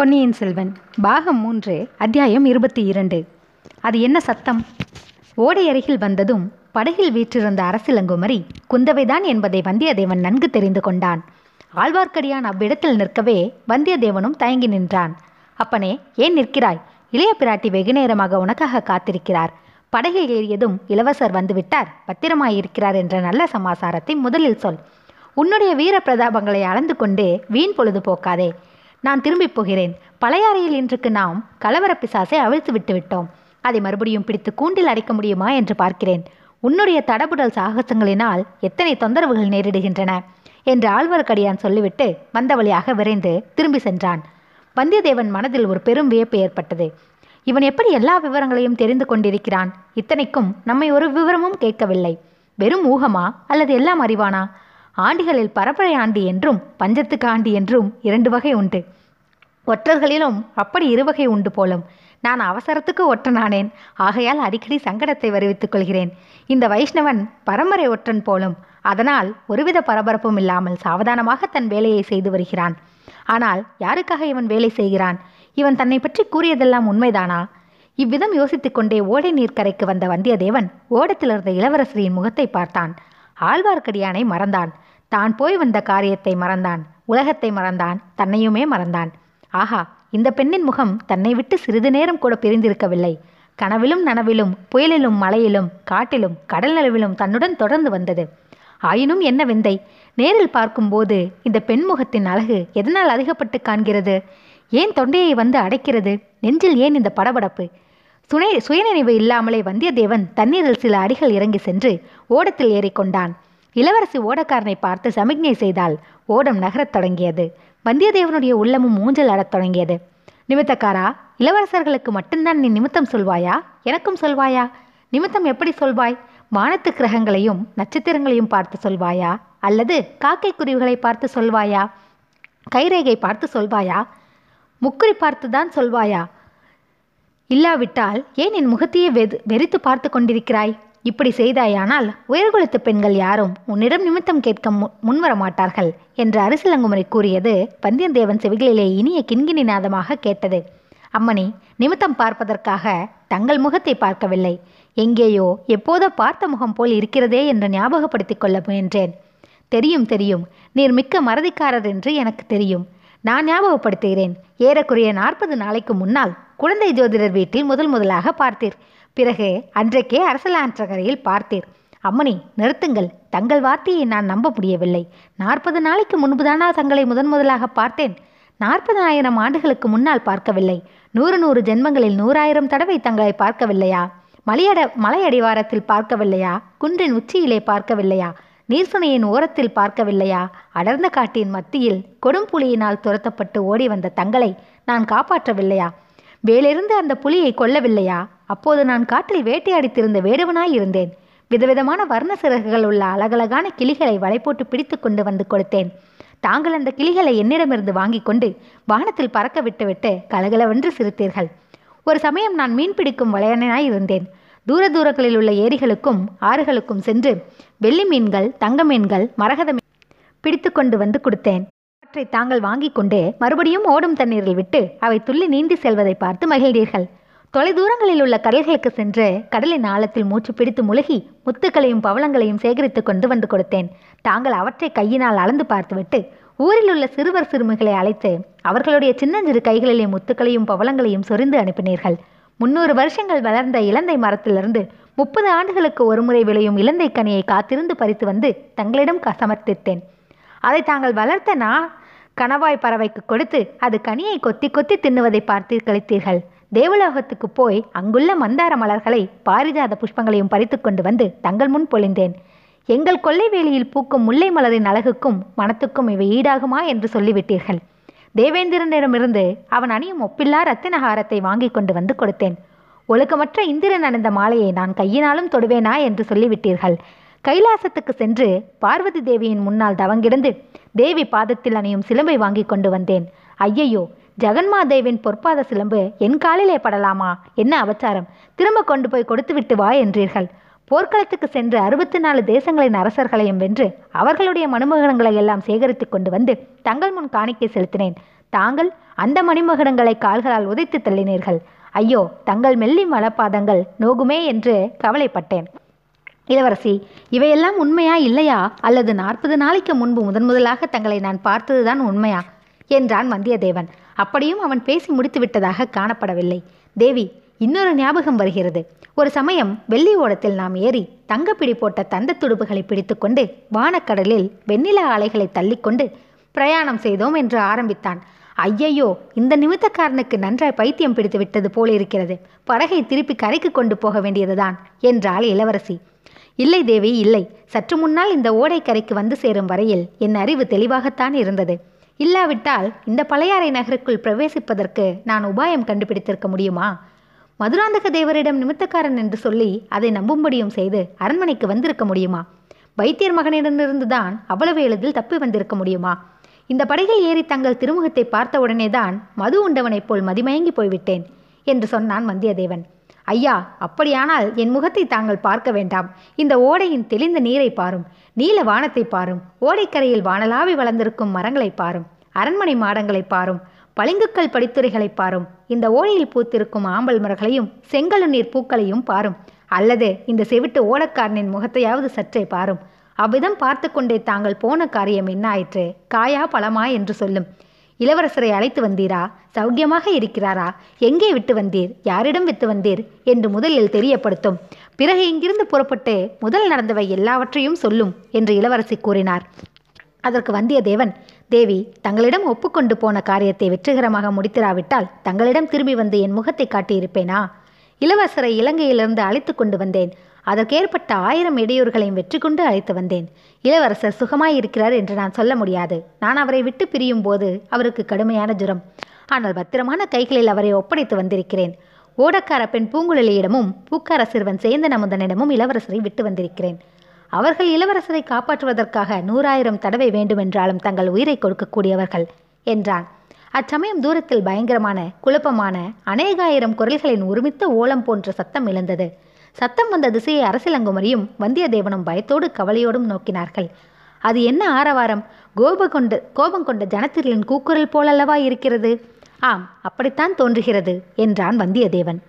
பொன்னியின் செல்வன் பாகம் மூன்று அத்தியாயம் இருபத்தி இரண்டு. அது என்ன சத்தம்? ஓடை அருகில் வந்ததும் படகில் வீற்றிருந்த அரசிலங்குமரி குந்தவைதான் என்பதை வந்தியத்தேவன் நன்கு தெரிந்து கொண்டான். ஆழ்வார்க்கடியான் அவ்விடத்தில் நிற்கவே வந்தியத்தேவனும் தயங்கி நின்றான். அப்பனே ஏன் நிற்கிறாய்? இளைய பிராட்டி வெகு நேரமாக உனக்காக காத்திருக்கிறார். படகில் ஏறியதும் இளவரசர் வந்துவிட்டார். பத்திரமாயிருக்கிறார் என்ற நல்ல சமாசாரத்தை முதலில் சொல். உன்னுடைய வீர பிரதாபங்களை அளந்து கொண்டு வீண் பொழுது போக்காதே. நான் திரும்பிப் போகிறேன். பழையாறையில் இன்றுக்கு நாம் கலவர பிசாசை அவிழ்த்து விட்டுவிட்டோம் அதை மறுபடியும் பிடித்து கூண்டில் அடைக்க முடியுமா என்று பார்க்கிறேன். உன்னுடைய தடபுடல் சாகசங்களினால் எத்தனை தொந்தரவுகள் நேரிடுகின்றன? என்று ஆழ்வார்க்கடியான் சொல்லிவிட்டு வந்த வழியாக விரைந்து திரும்பி சென்றான். வந்தியத்தேவன் மனதில் ஒரு பெரும் வியப்பு ஏற்பட்டது. இவன் எப்படி எல்லா விவரங்களையும் தெரிந்து கொண்டிருக்கிறான்? இத்தனைக்கும் நம்மை ஒரு விவரமும் கேட்கவில்லை. வெறும் ஊகமா அல்லது எல்லாம் அறிவானா? ஆண்டிகளில் பரப்பரை ஆண்டி என்றும் பஞ்சத்துக்கு ஆண்டி என்றும் இரண்டு வகை உண்டு. ஒற்றர்களிலும் அப்படி இருவகை உண்டு போலும். நான் அவசரத்துக்கு ஒற்றனானேன். ஆகையால் அடிக்கடி சங்கடத்தை வருவித்துக் கொள்கிறேன். இந்த வைஷ்ணவன் பரம்பரை ஒற்றன் போலும். அதனால் ஒருவித பரபரப்பும் இல்லாமல் சாவதானமாக தன் வேலையை செய்து வருகிறான். ஆனால் யாருக்காக இவன் வேலை செய்கிறான்? இவன் தன்னை பற்றி கூறியதெல்லாம் உண்மைதானா? இவ்விதம் யோசித்துக் கொண்டே ஓடை நீர்க்கரைக்கு வந்த வந்தியத்தேவன் ஓடத்தில் இருந்த இளவரசரின் முகத்தை பார்த்தான். ஆழ்வார்க்கடியானை மறந்தான். தான் போய் வந்த காரியத்தை மறந்தான். உலகத்தை மறந்தான். தன்னையுமே மறந்தான். ஆஹா இந்த பெண்ணின் முகம் தன்னை விட்டு சிறிது நேரம் கூட பிரிந்திருக்கவில்லை. கனவிலும் நனவிலும் புயலிலும் மலையிலும் காட்டிலும் கடல் நடுவிலும் தன்னுடன் தொடர்ந்து வந்தது. ஆயினும் என்ன விந்தை? நேரில் பார்க்கும்போது இந்த பெண் முகத்தின் அழகு எதனால் அதிகப்பட்டு காண்கிறது? ஏன் தொண்டையை வந்து அடைக்கிறது? நெஞ்சில் ஏன் இந்த படபடப்பு? சுனை சுயநினைவு இல்லாமலே வந்தியத்தேவன் தண்ணீரில் சில அடிகள் இறங்கி சென்று ஓடத்தில் ஏறிக்கொண்டான் இளவரசி ஓடக்காரனை பார்த்து சமிக்ஞை செய்தால் ஓடம் நகரத் தொடங்கியது. வந்தியத்தேவனுடைய உள்ளமும் மூஞ்சல் அடத் தொடங்கியது. நிமித்தக்காரா இளவரசர்களுக்கு மட்டும்தான் நீ நிமித்தம் சொல்வாயா? எனக்கும் சொல்வாயா? நிமித்தம் எப்படி சொல்வாய்? வானத்து கிரகங்களையும் நட்சத்திரங்களையும் பார்த்து சொல்வாயா? அல்லது காக்கை குருவிகளை பார்த்து சொல்வாயா? கைரேகை பார்த்து சொல்வாயா? முக்குறி பார்த்து தான் சொல்வாயா? இல்லாவிட்டால் ஏன் என் முகத்தையே வெது வெறித்து பார்த்து கொண்டிருக்கிறாய்? இப்படி செய்தாயானால் உயர்குலத்து பெண்கள் யாரும் உன்னிடம் நிமித்தம் கேட்க மு முன்வர மாட்டார்கள் என்று அரசிலங்குமரி கூறியது வந்தியத்தேவன் செவிகளிலே இனிய கிண்கிணி நாதமாக கேட்டது. அம்மணி நிமித்தம் பார்ப்பதற்காக தங்கள் முகத்தை பார்க்கவில்லை. எங்கேயோ எப்போதோ பார்த்த முகம் போல் இருக்கிறதே என்று ஞாபகப்படுத்திக் கொள்ள முயன்றேன். தெரியும் தெரியும். நீர் மிக்க மறதிக்காரர் என்று எனக்கு தெரியும். நான் ஞாபகப்படுத்துகிறேன். ஏறக்குறைய நாற்பது நாளைக்கு முன்னால் குழந்தை ஜோதிடர் வீட்டில் முதல் முதலாக பார்த்தீர். பிறகு அன்றைக்கே அரசலாற்றகரையில் பார்த்தீர். அம்மணி நிறுத்துங்கள். தங்கள் வார்த்தையை நான் நம்ப முடியவில்லை. நாற்பது நாளைக்கு முன்புதானா தங்களை முதன் முதலாக பார்த்தேன்? நாற்பதாயிரம் ஆண்டுகளுக்கு முன்னால் பார்க்கவில்லை. நூறு நூறு ஜென்மங்களில் நூறாயிரம் தடவை தங்களை பார்க்கவில்லையா? மலையட மலையடிவாரத்தில் பார்க்கவில்லையா? குன்றின் உச்சியிலே பார்க்கவில்லையா? நீர்சுனையின் ஓரத்தில் பார்க்கவில்லையா? அடர்ந்த காட்டின் மத்தியில் கொடும்புலியினால் துரத்தப்பட்டு ஓடி வந்த தங்களை நான் காப்பாற்றவில்லையா? வேலிருந்து அந்த புலியை கொல்லவில்லையா? அப்போது நான் காட்டில் வேட்டையாடித்திருந்த வேடுவனாய் இருந்தேன். விதவிதமான வர்ண சிறகுகள் உள்ள அழகழகான கிளிகளை வலை போட்டு பிடித்து கொண்டு வந்து கொடுத்தேன். தாங்கள் அந்த கிளிகளை என்னிடமிருந்து வாங்கி கொண்டு வானத்தில் பறக்க விட்டுவிட்டு கலகலவென்று சிரித்தீர்கள். ஒரு சமயம் நான் மீன் பிடிக்கும் வளையனாய் இருந்தேன். தூர தூரங்களில் உள்ள ஏரிகளுக்கும் ஆறுகளுக்கும் சென்று வெள்ளி மீன்கள் தங்க மீன்கள் மரகத மீன் பிடித்து கொண்டு வந்து கொடுத்தேன். அவற்றை தாங்கள் வாங்கி கொண்டு மறுபடியும் ஓடும் தண்ணீரில் விட்டு அவை துள்ளி நீந்தி செல்வதை பார்த்து மகிழ்ந்தீர்கள். தொலைதூரங்களில் உள்ள கடல்களுக்கு சென்று கடலின் ஆழத்தில் மூச்சு பிடித்து முழுகி முத்துக்களையும் பவளங்களையும் சேகரித்து கொண்டு வந்து கொடுத்தேன். தாங்கள் அவற்றை கையினால் அளந்து பார்த்துவிட்டு ஊரில் உள்ள சிறுவர் சிறுமிகளை அழைத்து அவர்களுடைய சின்னஞ்சிறு கைகளிலே முத்துக்களையும் பவளங்களையும் சொரிந்து அனுப்பினீர்கள். முன்னூறு வருஷங்கள் வளர்ந்த இலந்தை மரத்திலிருந்து முப்பது ஆண்டுகளுக்கு ஒருமுறை விளையும் இலந்தை கனியை காத்திருந்து பறித்து வந்து தங்களிடம் க- சமர்ப்பித்தேன். அதை தாங்கள் வளர்த்த நான் கணவாய் பறவைக்கு கொடுத்து அது கனியை கொத்தி கொத்தி தின்னுவதை பார்த்து கழித்தீர்கள் தேவலோகத்துக்கு போய் அங்குள்ள மந்தார மலர்களை பாரிஜாத புஷ்பங்களையும் பறித்து கொண்டு வந்து தங்கள் முன் பொழிந்தேன். எங்கள் கொள்ளை வேலியில் பூக்கும் முல்லை மலரின் அழகுக்கும் மனத்துக்கும் இவை ஈடாகுமா என்று சொல்லிவிட்டீர்கள். தேவேந்திரனிடமிருந்து அவன் அணியும் ஒப்பில்லா ரத்தினஹாரத்தை வாங்கி கொண்டு வந்து கொடுத்தேன். ஒழுக்கமற்ற இந்திரன் அணிந்த மாலையை நான் கையினாலும் தொடுவேனா என்று சொல்லிவிட்டீர்கள். கைலாசத்துக்கு சென்று பார்வதி தேவியின் முன்னால் தவங்கிடந்து தேவி பாதத்தில் அணியும் சிலம்பை வாங்கி கொண்டு வந்தேன். ஐயையோ ஜெகன்மாதேவின் பொற்பாத சிலம்பு என் காலிலே படலாமா? என்ன அவச்சாரம் திரும்ப கொண்டு போய் கொடுத்துவிட்டு வா என்றீர்கள். போர்க்களத்துக்கு சென்று அறுபத்தி நாலு தேசங்களின் அரசர்களையும் வென்று அவர்களுடைய மனுமகனங்களை எல்லாம் சேகரித்து கொண்டு வந்து தங்கள் முன் காணிக்கை செலுத்தினேன். தாங்கள் அந்த மணிமகுடங்களை கால்களால் உதைத்து தள்ளினீர்கள். ஐயோ தங்கள் மெல்லி மலப்பாதங்கள் நோகுமே என்று கவலைப்பட்டேன். இளவரசி இவையெல்லாம் உண்மையா இல்லையா? அல்லது நாற்பது நாளைக்கு முன்பு முதன் முதலாக தங்களை நான் பார்த்ததுதான் உண்மையா? என்றான் வந்தியத்தேவன். அப்படியும் அவன் பேசி முடித்து விட்டதாக காணப்படவில்லை. தேவி இன்னொரு ஞாபகம் வருகிறது. ஒரு சமயம் வெள்ளி ஓடத்தில் நாம் ஏறி தங்கப்பிடி போட்ட தந்த துடுப்புகளை பிடித்துக்கொண்டு வானக்கடலில் வெண்ணில ஆலைகளை தள்ளிக்கொண்டு பிரயாணம் செய்தோம் என்று ஆரம்பித்தான். ஐயையோ இந்த நிமித்தக்காரனுக்கு நன்றாய் பைத்தியம் பிடித்து விட்டது போல இருக்கிறது படகை திருப்பி கரைக்கு கொண்டு போக வேண்டியதுதான் என்றாள் இளவரசி. இல்லை தேவி இல்லை. சற்று முன்னால் இந்த ஓடைக்கரைக்கு வந்து சேரும் வரையில் என் அறிவு தெளிவாகத்தான் இருந்தது. இல்லாவிட்டால் இந்த பழையாறை நகருக்குள் பிரவேசிப்பதற்கு நான் உபாயம் கண்டுபிடித்திருக்க முடியுமா? மதுராந்தக தேவரிடம் நிமித்தக்காரன் என்று சொல்லி அதை நம்பும்படியும் செய்து அரண்மனைக்கு வந்திருக்க முடியுமா? வைத்தியர் மகனிடமிருந்து தான் அவ்வளவு எளிதில் தப்பி வந்திருக்க முடியுமா? இந்த படகில் ஏறி தங்கள் திருமுகத்தை பார்த்த உடனேதான் மது உண்டவனைப் போல் மதிமயங்கி போய்விட்டேன் என்று சொன்னான் வந்தியத்தேவன் ஐயா அப்படியானால் என் முகத்தை தாங்கள் பார்க்க வேண்டாம். இந்த ஓடையின் தெளிந்த நீரை பாரும். நீல வானத்தை பாரும். ஓடைக்கரையில் வானலாவி வளர்ந்திருக்கும் மரங்களை பாரும். அரண்மனை மாடங்களை பாரும். பளிங்குக்கல் படித்துறைகளை பாரும். இந்த ஓடையில் பூத்திருக்கும் ஆம்பல் மரங்களையும் செங்கழு நீர் பூக்களையும் பாரும். அல்லது இந்த செவிட்டு ஓடக்காரனின் முகத்தையாவது சற்றே பாரும். அவ்விதம் பார்த்து கொண்டே தாங்கள் போன காரியம் என்ன ஆயிற்று? காயா பழமா என்று சொல்லும். இளவரசரை அழைத்து வந்தீரா? சௌக்கியமாக இருக்கிறாரா? எங்கே விட்டு வந்தீர்? யாரிடம் விட்டு வந்தீர்? என்று முதலில் தெரியப்படுத்தும். பிறகு இங்கிருந்து புறப்பட்டு முதல் நடந்தவை எல்லாவற்றையும் சொல்லும் என்று இளவரசி கூறினார். அதற்கு வந்தியத்தேவன் தேவி தங்களிடம் ஒப்புக்கொண்டு போன காரியத்தை வெற்றிகரமாக முடித்திராவிட்டால் தங்களிடம் திரும்பி வந்து என் முகத்தை காட்டியிருப்பேனா? இளவரசரை இலங்கையிலிருந்து அழைத்து கொண்டு வந்தேன். அதற்கேற்பட்ட ஆயிரம் இடையூறுகளையும் வெற்றி கொண்டு அழைத்து வந்தேன். இளவரசர் சுகமாய் இருக்கிறார் என்று நான் சொல்ல முடியாது. நான் அவரை விட்டு பிரியும் போது அவருக்கு கடுமையான ஜுரம். ஆனால் பத்திரமான கைகளில் அவரை ஒப்படைத்து வந்திருக்கிறேன். ஓடக்கார பெண் பூங்குழலியிடமும் பூக்கார சிறுவன் சேந்தன் அமுதனிடமும் இளவரசரை விட்டு வந்திருக்கிறேன். அவர்கள் இளவரசரை காப்பாற்றுவதற்காக நூறாயிரம் தடவை வேண்டுமென்றாலும் தங்கள் உயிரை கொடுக்கக்கூடியவர்கள் என்றான். அச்சமயம் தூரத்தில் பயங்கரமான குழப்பமான அநேகாயிரம் குரல்களின் ஒருமித்த ஓலம் போன்ற சத்தம் எழுந்தது. சத்தம் வந்த திசையை அரசிலங்குமரியும் வந்தியத்தேவனும் பயத்தோடு கவலையோடும் நோக்கினார்கள். அது என்ன ஆரவாரம்? கோப கொண்டு கோபம் கொண்ட ஜனத்திரலின் கூக்குரல் போலல்லவா இருக்கிறது? ஆம் அப்படித்தான் தோன்றுகிறது என்றான் வந்தியத்தேவன்.